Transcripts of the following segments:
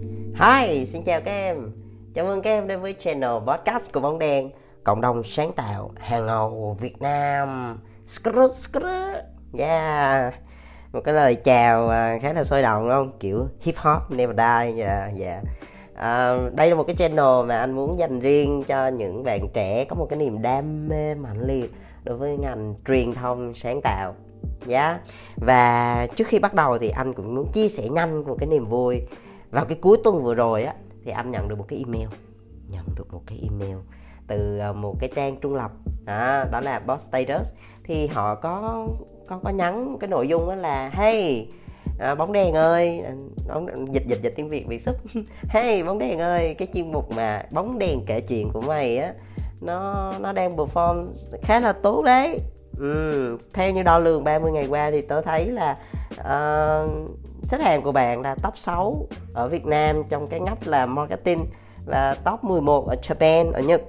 Hi, xin chào các em Chào mừng các em đến với channel podcast của Bóng Đen Cộng đồng sáng tạo hàng ngầu Việt Nam skrut, skrut. Yeah Một cái lời chào à, khá là sôi động đúng không? Kiểu hip hop never die yeah, yeah. À, đây là một cái channel mà anh muốn dành riêng cho những bạn trẻ có một cái niềm đam mê mạnh liệt đối với ngành truyền thông sáng tạo giá yeah. và trước khi bắt đầu thì anh cũng muốn chia sẻ nhanh một cái niềm vui vào cái cuối tuần vừa rồi á thì anh nhận được một cái email. Nhận được một cái email từ ờ, một cái trang trung lập. Đó, đó là boss status. Thì họ có có có nhắn cái nội dung đó là hey à, bóng đèn ơi. Bóng dịch dịch dịch tiếng việt việt súp. Hey bóng đèn ơi cái chuyên mục mà bóng đèn kể chuyện của mày á nó nó đang perform khá là tốt đấy. Ừ, theo như đo lường 30 ngày qua thì tớ thấy là uh, xếp hàng của bạn là top 6 ở Việt Nam trong cái ngách là marketing và top 11 ở Japan ở Nhật.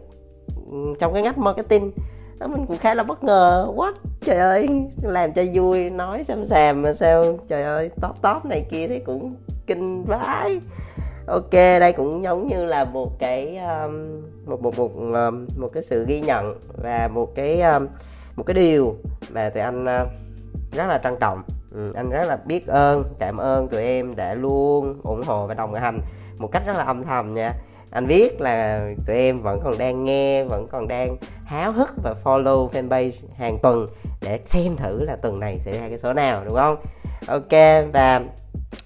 Ừ, trong cái ngách marketing. Đó mình cũng khá là bất ngờ. What? Trời ơi làm cho vui nói xàm xàm mà sao? Trời ơi top top này kia thì cũng kinh vãi. Ok đây cũng giống như là một cái um, một một một um, một cái sự ghi nhận và một cái um, một cái điều mà tụi anh uh, rất là trân trọng ừ, anh rất là biết ơn cảm ơn tụi em đã luôn ủng hộ và đồng hành một cách rất là âm thầm nha. Anh biết là tụi em vẫn còn đang nghe vẫn còn đang háo hức và follow fanpage hàng tuần để xem thử là tuần này sẽ ra cái số nào đúng không? Ok và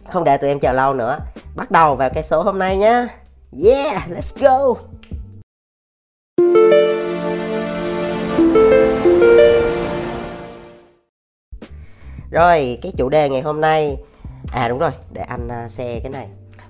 không để tụi em chờ lâu nữa. Bắt đầu vào cái số hôm nay nhé yeah let's go. Rồi cái chủ đề ngày hôm nay. À đúng rồi để anh uh, share cái này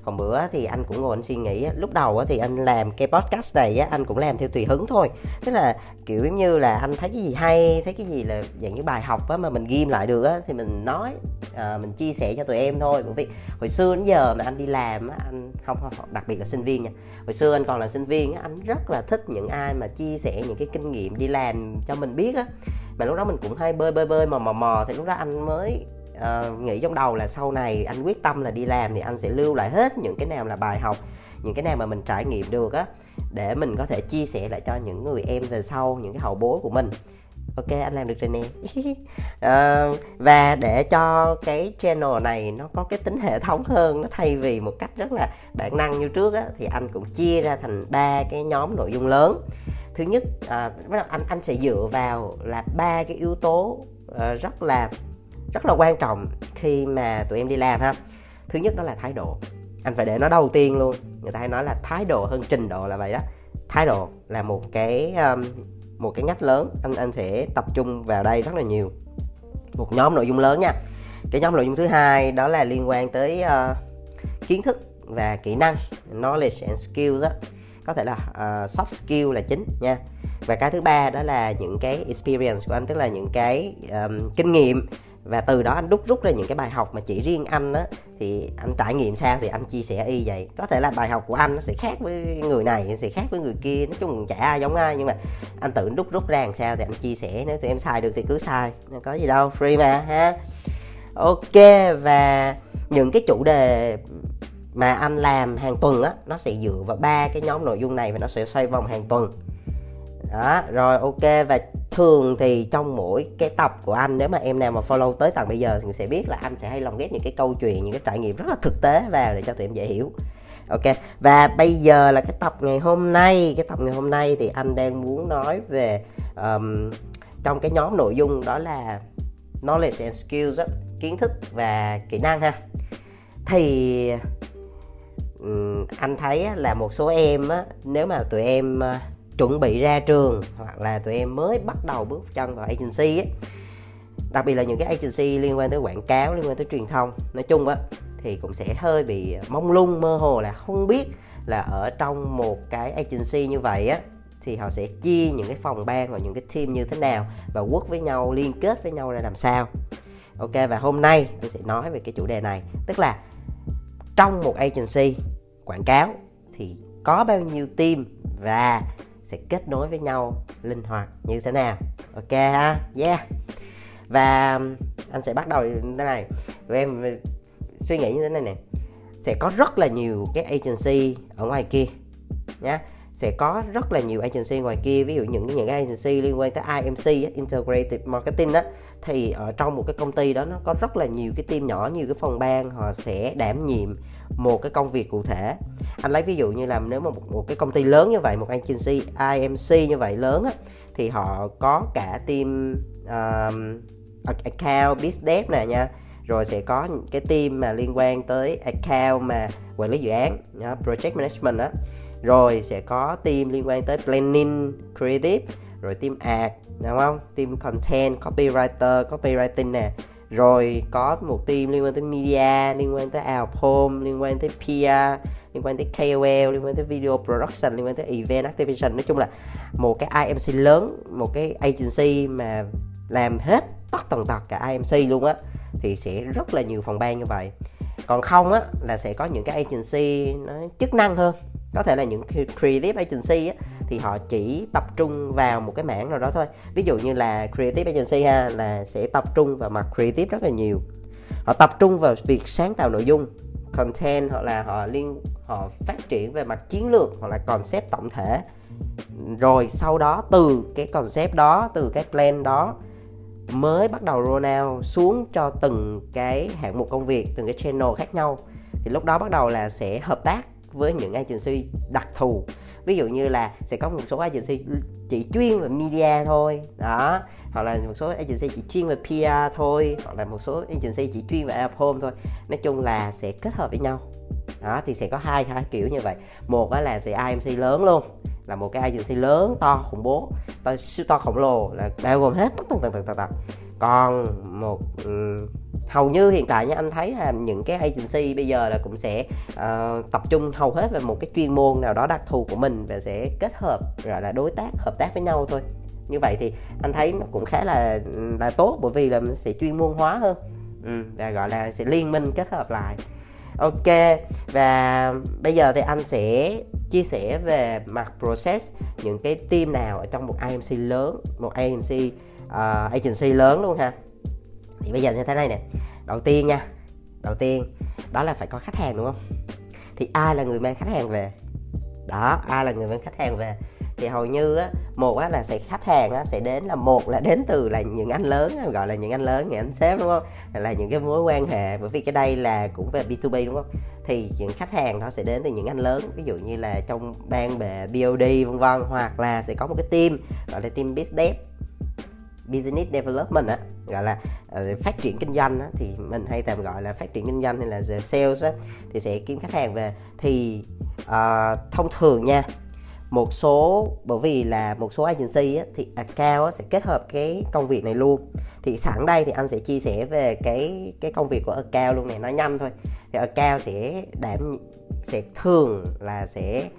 còn bữa thì anh cũng ngồi anh suy nghĩ lúc đầu thì anh làm cái podcast này anh cũng làm theo tùy hứng thôi. Tức là kiểu giống như là anh thấy cái gì hay thấy cái gì là dạng như bài học mà mình ghim lại được thì mình nói à, mình chia sẻ cho tụi em thôi. Bởi vì hồi xưa đến giờ mà anh đi làm anh không, không đặc biệt là sinh viên nha. Hồi xưa anh còn là sinh viên anh rất là thích những ai mà chia sẻ những cái kinh nghiệm đi làm cho mình biết á. Mà lúc đó mình cũng hay bơi bơi bơi mò mò mò. Thì lúc đó anh mới uh, nghĩ trong đầu là sau này anh quyết tâm là đi làm thì anh sẽ lưu lại hết những cái nào là bài học những cái nào mà mình trải nghiệm được á để mình có thể chia sẻ lại cho những người em về sau những cái hậu bối của mình. Ok anh làm được rồi nè. Uh, và để cho cái channel này nó có cái tính hệ thống hơn nó thay vì một cách rất là bản năng như trước á thì anh cũng chia ra thành ba cái nhóm nội dung lớn. Thứ nhất à, anh anh sẽ dựa vào là ba cái yếu tố uh, rất là rất là quan trọng khi mà tụi em đi làm ha. Thứ nhất đó là thái độ. Anh phải để nó đầu tiên luôn. Người ta hay nói là thái độ hơn trình độ là vậy đó. Thái độ là một cái um, một cái ngách lớn. Anh anh sẽ tập trung vào đây rất là nhiều. Một nhóm nội dung lớn nha. Cái nhóm nội dung thứ hai đó là liên quan tới uh, kiến thức và kỹ năng knowledge and skills đó có thể là uh, soft skill là chính nha. Và cái thứ ba đó là những cái experience của anh tức là những cái um, kinh nghiệm và từ đó anh đúc rút ra những cái bài học mà chỉ riêng anh á, thì anh trải nghiệm sao thì anh chia sẻ y vậy. Có thể là bài học của anh nó sẽ khác với người này sẽ khác với người kia, nói chung chả ai giống ai. Nhưng mà anh tự đúc rút ra làm sao thì anh chia sẻ, nếu tụi em xài được thì cứ xài có gì đâu, free mà, ha. Ok, và những cái chủ đề mà anh làm hàng tuần á, nó sẽ dựa vào ba cái nhóm nội dung này và nó sẽ xoay vòng hàng tuần đó rồi ok và thường thì trong mỗi cái tập của anh nếu mà em nào mà follow tới tận bây giờ thì sẽ biết là anh sẽ hay lồng ghép những cái câu chuyện những cái trải nghiệm rất là thực tế vào để cho tụi em dễ hiểu. Ok và bây giờ là cái tập ngày hôm nay cái tập ngày hôm nay thì anh đang muốn nói về um, trong cái nhóm nội dung đó là knowledge and skills đó, kiến thức và kỹ năng ha. Thì um, anh thấy là một số em á, nếu mà tụi em chuẩn bị ra trường hoặc là tụi em mới bắt đầu bước chân vào agency ấy, đặc biệt là những cái agency liên quan tới quảng cáo liên quan tới truyền thông. Nói chung á thì cũng sẽ hơi bị mông lung mơ hồ là không biết là ở trong một cái agency như vậy á thì họ sẽ chia những cái phòng ban và những cái team như thế nào và work với nhau liên kết với nhau ra làm sao. Ok và hôm nay anh sẽ nói về cái chủ đề này. Tức là trong một agency quảng cáo thì có bao nhiêu team và sẽ kết nối với nhau linh hoạt như thế nào. Ok ha? Yeah. Và um, anh sẽ bắt đầu như thế này. Tụi em suy nghĩ như thế này nè. Sẽ có rất là nhiều cái agency ở ngoài kia nhé sẽ có rất là nhiều agency ngoài kia ví dụ những những cái agency liên quan tới IMC integrated marketing á thì ở trong một cái công ty đó nó có rất là nhiều cái team nhỏ nhiều cái phòng ban họ sẽ đảm nhiệm một cái công việc cụ thể. Anh lấy ví dụ như là nếu mà một, một cái công ty lớn như vậy một agency IMC như vậy lớn á, thì họ có cả team um, account business dev nè nha. Rồi sẽ có cái team mà liên quan tới account mà quản lý dự án project management á rồi sẽ có team liên quan tới planning creative, rồi team ad đúng không? Team content, copywriter, copywriting nè. Rồi có một team liên quan tới media, liên quan tới out home, liên quan tới PR liên quan tới KOL liên quan tới video production, liên quan tới event activation. Nói chung là một cái IMC lớn, một cái agency mà làm hết tất tần tật cả IMC luôn á, thì sẽ rất là nhiều phòng ban như vậy. Còn không á, là sẽ có những cái agency nó chức năng hơn có thể là những creative agency á, thì họ chỉ tập trung vào một cái mảng nào đó thôi. Ví dụ như là creative agency ha là sẽ tập trung vào mặt creative rất là nhiều. Họ tập trung vào việc sáng tạo nội dung content hoặc là họ liên họ phát triển về mặt chiến lược hoặc là concept tổng thể. Rồi sau đó từ cái concept đó từ cái plan đó mới bắt đầu roll out xuống cho từng cái hạng mục công việc từng cái channel khác nhau. Thì lúc đó bắt đầu là sẽ hợp tác với những agency đặc thù. Ví dụ như là sẽ có một số agency chỉ chuyên về media thôi đó. Hoặc là một số agency chỉ chuyên về PR thôi hoặc là một số agency chỉ chuyên về app home thôi. Nói chung là sẽ kết hợp với nhau. Đó thì sẽ có hai hai kiểu như vậy. Một là sẽ IMC lớn luôn là một cái agency lớn to khủng bố to siêu to khổng lồ là bao gồm hết tất tần tần tần tần còn một um, hầu như hiện tại nha anh thấy là những cái agency bây giờ là cũng sẽ uh, tập trung hầu hết về một cái chuyên môn nào đó đặc thù của mình và sẽ kết hợp gọi là đối tác hợp tác với nhau thôi. Như vậy thì anh thấy nó cũng khá là là tốt bởi vì là mình sẽ chuyên môn hóa hơn ừ, và gọi là sẽ liên minh kết hợp lại. Ok và bây giờ thì anh sẽ chia sẻ về mặt process những cái team nào ở trong một IMC lớn một IMC uh, ờ, agency lớn luôn ha thì bây giờ như thế này nè. Đầu tiên nha. Đầu tiên, đó là phải có khách hàng, đúng không? Thì ai là người mang khách hàng về? Đó, ai là người mang khách hàng về? Thì hầu như á, một á là sẽ khách hàng á sẽ đến là một là đến từ là những anh lớn gọi là những anh lớn, những anh sếp, đúng không? Là những cái mối quan hệ, bởi vì cái đây là cũng về B2B đúng không? Thì những khách hàng đó sẽ đến từ những anh lớn, ví dụ như là trong ban bệ BOD vân vân, hoặc là sẽ có một cái team, gọi là team biz dev business development á gọi là uh, phát triển kinh doanh á, thì mình hay tạm gọi là phát triển kinh doanh hay là sales á, thì sẽ kiếm khách hàng về. Thì uh, thông thường nha một số bởi vì là một số agency á, thì account á, sẽ kết hợp cái công việc này luôn. Thì sẵn đây thì anh sẽ chia sẻ về cái cái công việc của account luôn này nó nhanh thôi. Thì account sẽ đảm sẽ thường là sẽ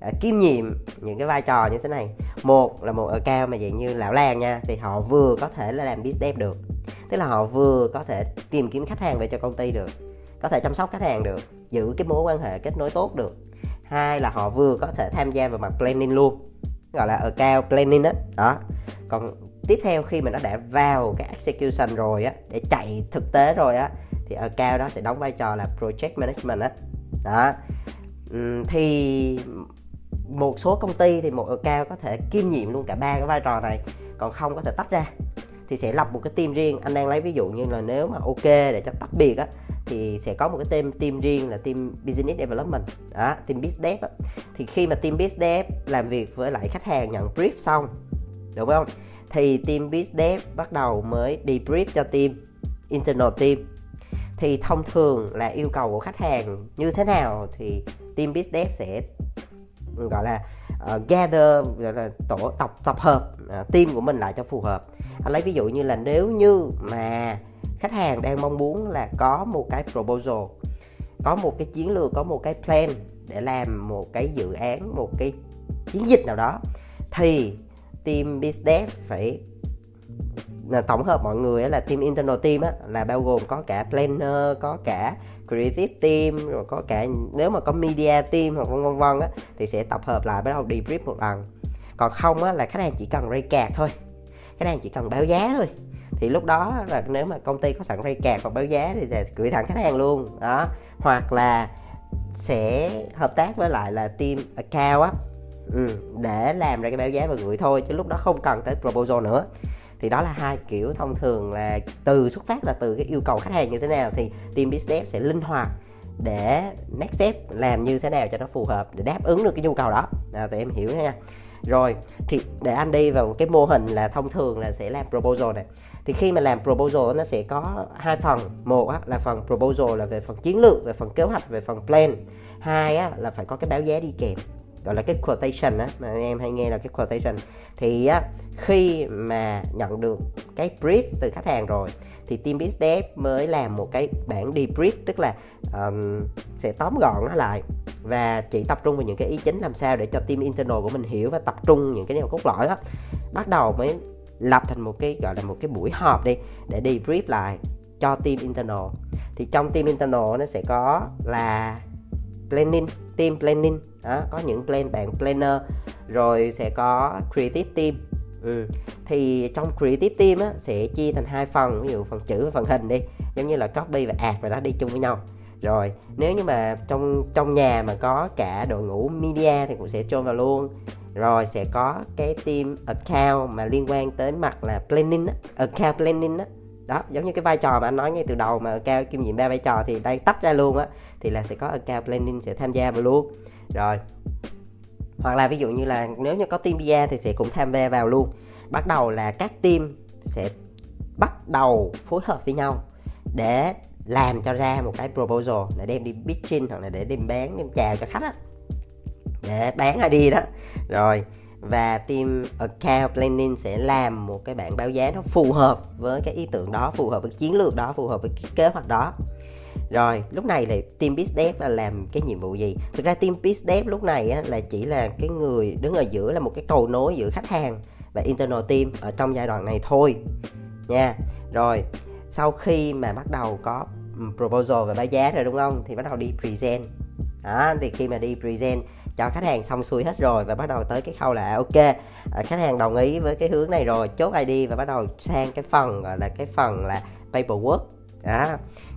Ờ, uh, kiêm nhiệm những cái vai trò như thế này. Một là một ở cao mà dạng như lão làng nha thì họ vừa có thể là làm business dev được. Tức là họ vừa có thể tìm kiếm khách hàng về cho công ty được có thể chăm sóc khách hàng được giữ cái mối quan hệ kết nối tốt được. Hai là họ vừa có thể tham gia vào mặt planning luôn gọi là ở cao planning đó. đó. Còn tiếp theo khi mà nó đã vào cái execution rồi á để chạy thực tế rồi á thì ở cao đó sẽ đóng vai trò là project management á. Đó. đó thì một số công ty thì một account có thể kiêm nhiệm luôn cả ba cái vai trò này, còn không có thể tách ra. Thì sẽ lập một cái team riêng. Anh đang lấy ví dụ như là nếu mà ok để cho tách biệt á, thì sẽ có một cái team team riêng là team business development. Đó, team biz dev á. thì khi mà team biz dev làm việc với lại khách hàng nhận brief xong, đúng không? Thì team biz dev bắt đầu mới đi brief cho team, internal team. Thì thông thường là yêu cầu của khách hàng như thế nào thì team biz dev sẽ gọi là uh, gather gọi là tổ tập tập hợp uh, team của mình lại cho phù hợp. Anh lấy ví dụ như là nếu như mà khách hàng đang mong muốn là có một cái proposal có một cái chiến lược có một cái plan để làm một cái dự án một cái chiến dịch nào đó thì team business phải ờ, tổng hợp mọi người là team internal team á, là bao gồm có cả planner có cả creative team rồi có cả nếu mà có media team hoặc vân vân vân á thì sẽ tập hợp lại bắt đầu debrief một lần. Còn không á là khách hàng chỉ cần ray card thôi. Khách hàng chỉ cần báo giá thôi. Thì lúc đó là nếu mà công ty có sẵn ray card hoặc báo giá thì sẽ gửi thẳng khách hàng luôn. Đó. Hoặc là sẽ hợp tác với lại là team account á. Ừ, để làm ra cái báo giá và gửi thôi chứ lúc đó không cần tới proposal nữa thì đó là hai kiểu thông thường là từ xuất phát là từ cái yêu cầu khách hàng như thế nào thì team business sẽ linh hoạt để next step làm như thế nào cho nó phù hợp để đáp ứng được cái nhu cầu đó. À, tụi em hiểu nha. Rồi thì để anh đi vào cái mô hình là thông thường là sẽ làm proposal này. Thì khi mà làm proposal nó sẽ có hai phần. Một á, là phần proposal là về phần chiến lược về phần kế hoạch về phần plan. Hai á, là phải có cái báo giá đi kèm gọi là cái quotation á mà em hay nghe là cái quotation. Thì á khi mà nhận được cái brief từ khách hàng rồi thì team biz dev mới làm một cái bản debrief tức là um, sẽ tóm gọn nó lại và chỉ tập trung vào những cái ý chính làm sao để cho team internal của mình hiểu và tập trung những cái điều cốt lõi đó bắt đầu mới lập thành một cái gọi là một cái buổi họp đi để debrief lại cho team internal. Thì trong team internal nó sẽ có là planning team planning đó, có những plan bạn planner rồi sẽ có creative team. Ừ. thì trong creative team á, sẽ chia thành hai phần ví dụ phần chữ và phần hình đi giống như là copy và add và nó đi chung với nhau. Rồi nếu như mà trong trong nhà mà có cả đội ngũ media thì cũng sẽ chôn vào luôn. Rồi sẽ có cái team account mà liên quan tới mặt là planning á, account planning á đó, giống như cái vai trò mà anh nói ngay từ đầu mà cao kiêm nhiệm ba vai trò thì đây tách ra luôn á, thì là sẽ có account planning sẽ tham gia vào luôn. Rồi, hoặc là ví dụ như là nếu như có team PR thì sẽ cũng tham gia vào luôn. Bắt đầu là các team sẽ bắt đầu phối hợp với nhau để làm cho ra một cái proposal để đem đi pitching hoặc là để đem bán, đem chào cho khách á. Để bán ID đó. Rồi và team account planning sẽ làm một cái bản báo giá nó phù hợp với cái ý tưởng đó phù hợp với chiến lược đó phù hợp với cái kế hoạch đó. Rồi lúc này thì team biz dev là làm cái nhiệm vụ gì? Thực ra team biz dev lúc này á, là chỉ là cái người đứng ở giữa là một cái cầu nối giữa khách hàng và internal team ở trong giai đoạn này thôi. Nha. Rồi sau khi mà bắt đầu có ừ, proposal và báo giá rồi đúng không? Thì bắt đầu đi present. Đó thì khi mà đi present cho khách hàng xong xuôi hết rồi và bắt đầu tới cái khâu là à, ok à, khách hàng đồng ý với cái hướng này rồi chốt ID và bắt đầu sang cái phần gọi là cái phần là paperwork. Đó.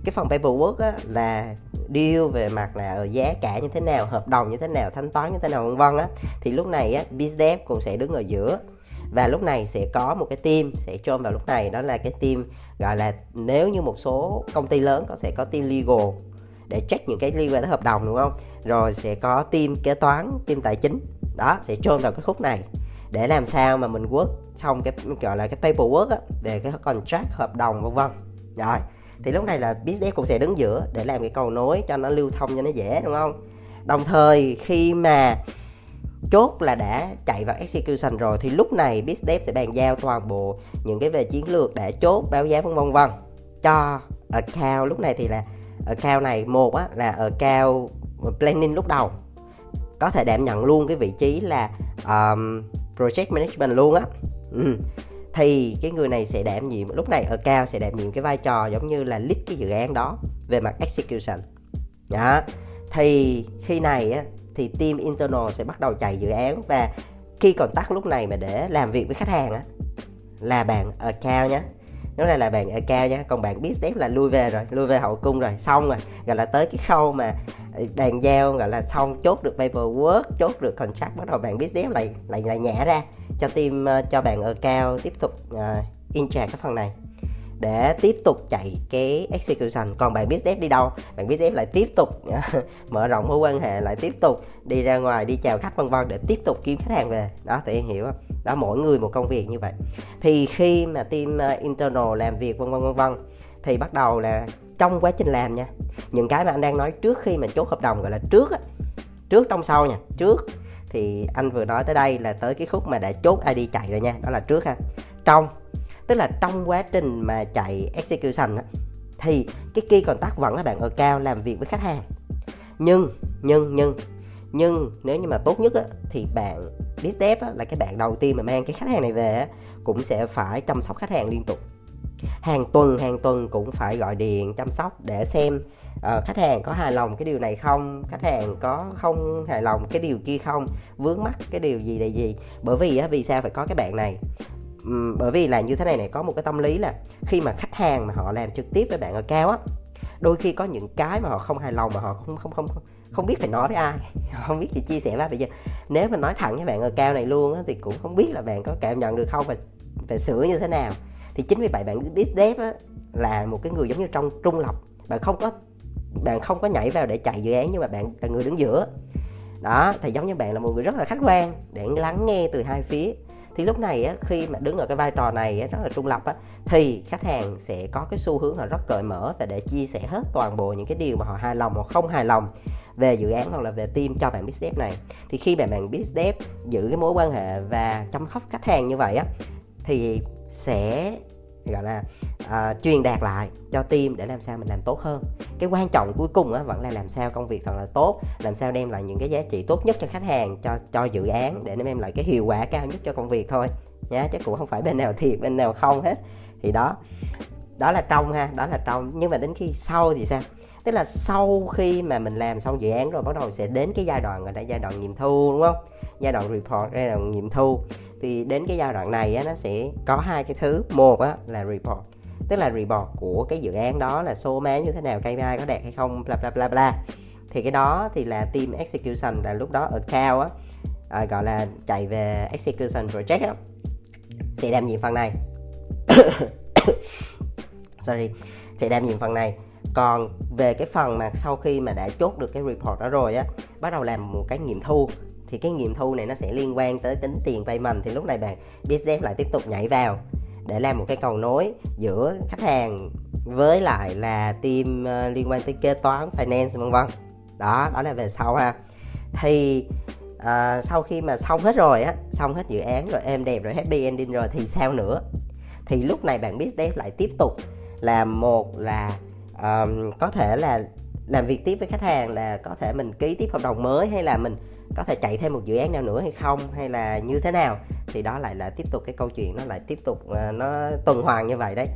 Cái phần paperwork á, là deal về mặt là ở giá cả như thế nào hợp đồng như thế nào thanh toán như thế nào vân vân á. Thì lúc này á bizdev cũng sẽ đứng ở giữa và lúc này sẽ có một cái team sẽ chôn vào lúc này đó là cái team gọi là nếu như một số công ty lớn có sẽ có team legal để check những cái liên quan tới hợp đồng đúng không? Rồi sẽ có team kế toán team tài chính. Đó sẽ chôn vào cái khúc này. Để làm sao mà mình work xong cái gọi là cái paperwork á, về cái contract hợp đồng vân vân. Rồi thì lúc này là business cũng sẽ đứng giữa để làm cái cầu nối cho nó lưu thông cho nó dễ đúng không? Đồng thời khi mà chốt là đã chạy vào execution rồi thì lúc này business sẽ bàn giao toàn bộ những cái về chiến lược để chốt báo giá vân vân vân cho account. Lúc này thì là account này một á, là account planning lúc đầu. Có thể đảm nhận luôn cái vị trí là um, project management luôn á. Ừ. Thì cái người này sẽ đảm nhiệm lúc này ở cao sẽ đảm nhiệm cái vai trò giống như là lead cái dự án đó về mặt execution. Đó. Thì khi này á, thì team internal sẽ bắt đầu chạy dự án và khi còn tắt lúc này mà để làm việc với khách hàng á là bạn ở cao nhé nếu này là bạn ở cao nhé còn bạn biết step là lui về rồi lui về hậu cung rồi xong rồi gọi là tới cái khâu mà ờ, bàn giao gọi là xong chốt được paperwork chốt được contract bắt đầu bạn biết step lại lại lại nhả ra cho team ờ, cho bạn ở cao tiếp tục uh, in cái phần này. Để tiếp tục chạy cái execution. Còn bạn biết đi đâu? Bạn biết lại tiếp tục mở rộng mối quan hệ lại tiếp tục đi ra ngoài đi chào khách vân vân để tiếp tục kiếm khách hàng về. Đó tụi em hiểu không? Đó mỗi người một công việc như vậy. Thì khi mà team ờ, internal làm việc vân vân vân vân thì bắt đầu là trong quá trình làm nha những cái mà anh đang nói trước khi mà chốt hợp đồng gọi là trước á trước trong sau nha trước thì anh vừa nói tới đây là tới cái khúc mà đã chốt ID chạy rồi nha đó là trước ha. Trong tức là trong quá trình mà chạy execution á, thì cái key contact vẫn là bạn ở cao làm việc với khách hàng. Nhưng nhưng nhưng nhưng nếu như mà tốt nhất á, thì bạn business dev là cái bạn đầu tiên mà mang cái khách hàng này về cũng sẽ phải chăm sóc khách hàng liên tục. Hàng tuần hàng tuần cũng phải gọi điện chăm sóc để xem uh, khách hàng có hài lòng cái điều này không khách hàng có không hài lòng cái điều kia không vướng mắc cái điều gì là gì. Bởi vì uh, vì sao phải có cái bạn này? Um, bởi vì là như thế này này có một cái tâm lý là khi mà khách hàng mà họ làm trực tiếp với bạn ở cao á đôi khi có những cái mà họ không hài lòng mà họ không không không không không biết phải nói với ai không biết thì chia sẻ với ai. Bây giờ nếu mà nói thẳng với bạn ở cao này luôn á, thì cũng không biết là bạn có cảm nhận được không và phải sửa như thế nào. Thì chính vì vậy bạn biết dev á, là một cái người giống như trong trung lập. Bạn không có bạn không có nhảy vào để chạy dự án nhưng mà bạn là người đứng giữa. Đó thì giống như bạn là một người rất là khách quan để lắng nghe từ hai phía. Thì lúc này á, khi mà đứng ở cái vai trò này á, rất là trung lập á, thì khách hàng sẽ có cái xu hướng là rất cởi mở và để chia sẻ hết toàn bộ những cái điều mà họ hài lòng hoặc không hài lòng về dự án hoặc là về team cho bạn business này. Thì khi mà bạn business giữ cái mối quan hệ và chăm sóc khách hàng như vậy á thì sẽ gọi là uh, truyền đạt lại cho team để làm sao mình làm tốt hơn. Cái quan trọng cuối cùng á, vẫn là làm sao công việc thật là tốt làm sao đem lại những cái giá trị tốt nhất cho khách hàng cho cho dự án để nó đem lại cái hiệu quả cao nhất cho công việc thôi. Nhá chứ cũng không phải bên nào thiệt bên nào không hết. Thì đó đó là trong ha đó là trong. Nhưng mà đến khi sau thì sao? Tức là sau khi mà mình làm xong dự án rồi bắt đầu sẽ đến cái giai đoạn gọi là giai đoạn nghiệm thu đúng không? Giai đoạn report giai đoạn nghiệm thu. Thì đến cái giai đoạn này á, nó sẽ có hai cái thứ. Một á, là report. Tức là report của cái dự án đó là số má như thế nào KPI có đạt hay không bla bla bla bla. Thì cái đó thì là team execution là lúc đó ở cao á à, gọi là chạy về execution project á sẽ đem nhiệm phần này. Sorry sẽ đảm nhiệm phần này còn về cái phần mà sau khi mà đã chốt được cái report đó rồi á bắt đầu làm một cái nghiệm thu thì cái nghiệm thu này nó sẽ liên quan tới tính tiền vay payment thì lúc này bạn BSF lại tiếp tục nhảy vào để làm một cái cầu nối giữa khách hàng với lại là team ờ, liên quan tới kế toán finance vân vân. Đó đó là về sau ha. Thì à, sau khi mà xong hết rồi á xong hết dự án rồi êm đẹp rồi happy ending rồi thì sao nữa? Thì lúc này bạn business lại tiếp tục là một là um, có thể là làm việc tiếp với khách hàng là có thể mình ký tiếp hợp đồng mới hay là mình có thể chạy thêm một dự án nào nữa hay không hay là như thế nào. Thì đó lại là tiếp tục cái câu chuyện nó lại tiếp tục uh, nó tuần hoàn như vậy đấy.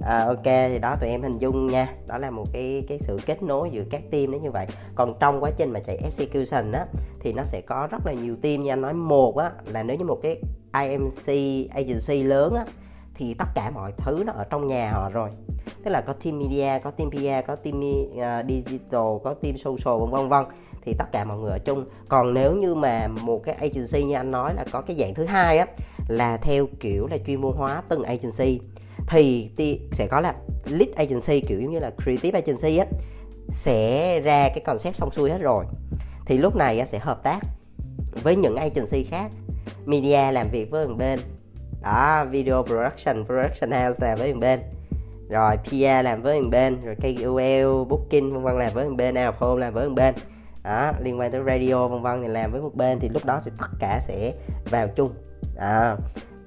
À, ok thì đó tụi em hình dung nha. Đó là một cái cái sự kết nối giữa các team nó như vậy. Còn trong quá trình mà chạy execution á thì nó sẽ có rất là nhiều team như anh nói một á là nếu như một cái IMC agency lớn á thì tất cả mọi thứ nó ở trong nhà họ rồi. Tức là có team media có team PR có team uh, digital có team social vân vân vân. Thì tất cả mọi người ở chung. Còn nếu như mà một cái agency như anh nói là có cái dạng thứ hai á là theo kiểu là chuyên môn hóa từng agency thì sẽ có là lead agency kiểu như là creative agency á sẽ ra cái concept xong xuôi hết rồi. Thì lúc này á, sẽ hợp tác với những agency khác. Media làm việc với một bên đó video production production house làm với thằng bên. Rồi PR làm với thằng bên rồi KOL booking vân vân làm với thằng bên nào home làm với thằng bên. Đó liên quan tới radio vân vân thì làm với một bên thì lúc đó sẽ tất cả sẽ vào chung. À,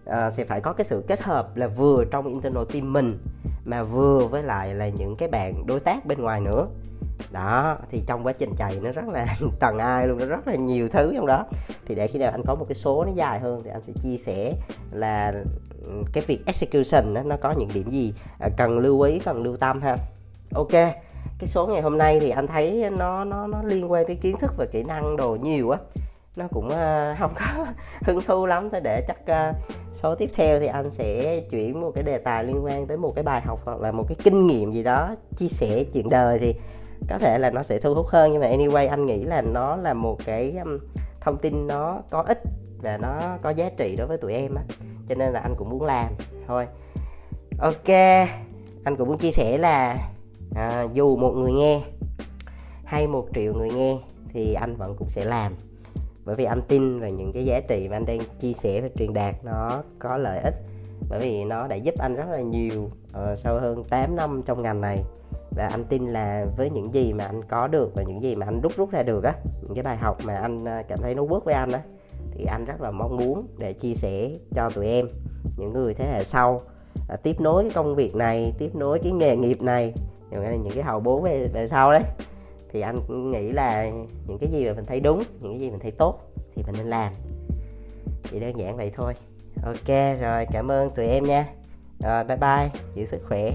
à, sẽ phải có cái sự kết hợp là vừa trong internal team mình mà vừa với lại là những cái bạn đối tác bên ngoài nữa đó thì trong quá trình chạy nó rất là trần ai luôn nó rất là nhiều thứ trong đó. Thì để khi nào anh có một cái số nó dài hơn thì anh sẽ chia sẻ là ừ, cái việc execution đó, nó có những điểm gì à, cần lưu ý cần lưu tâm ha. Ok cái số ngày hôm nay thì anh thấy nó nó nó liên quan tới kiến thức và kỹ năng đồ nhiều á. Nó cũng uh, không có hứng thú lắm thôi để chắc uh, số tiếp theo thì anh sẽ chuyển một cái đề tài liên quan tới một cái bài học hoặc là một cái kinh nghiệm gì đó chia sẻ chuyện đời thì có thể là nó sẽ thu hút hơn nhưng mà anyway anh nghĩ là nó là một cái um, thông tin nó có ích và nó có giá trị đối với tụi em á. Cho nên là anh cũng muốn làm thôi. Ok anh cũng muốn chia sẻ là à, dù một người nghe hay một triệu người nghe thì anh vẫn cũng sẽ làm. Bởi vì anh tin vào những cái giá trị mà anh đang chia sẻ và truyền đạt nó có lợi ích. Bởi vì nó đã giúp anh rất là nhiều uh, sau hơn 8 năm trong ngành này và anh tin là với những gì mà anh có được và những gì mà anh rút rút ra được á những cái bài học mà anh ờ, cảm thấy nó bước với anh á thì anh rất là mong muốn để chia sẻ cho tụi em những người thế hệ sau. À, tiếp nối cái công việc này tiếp nối cái nghề nghiệp này những cái hậu bố về về sau đấy thì anh cũng nghĩ là những cái gì mà mình thấy đúng những cái gì mình thấy tốt thì mình nên làm. Chỉ đơn giản vậy thôi. Ok rồi cảm ơn tụi em nha rồi bye bye giữ sức khỏe.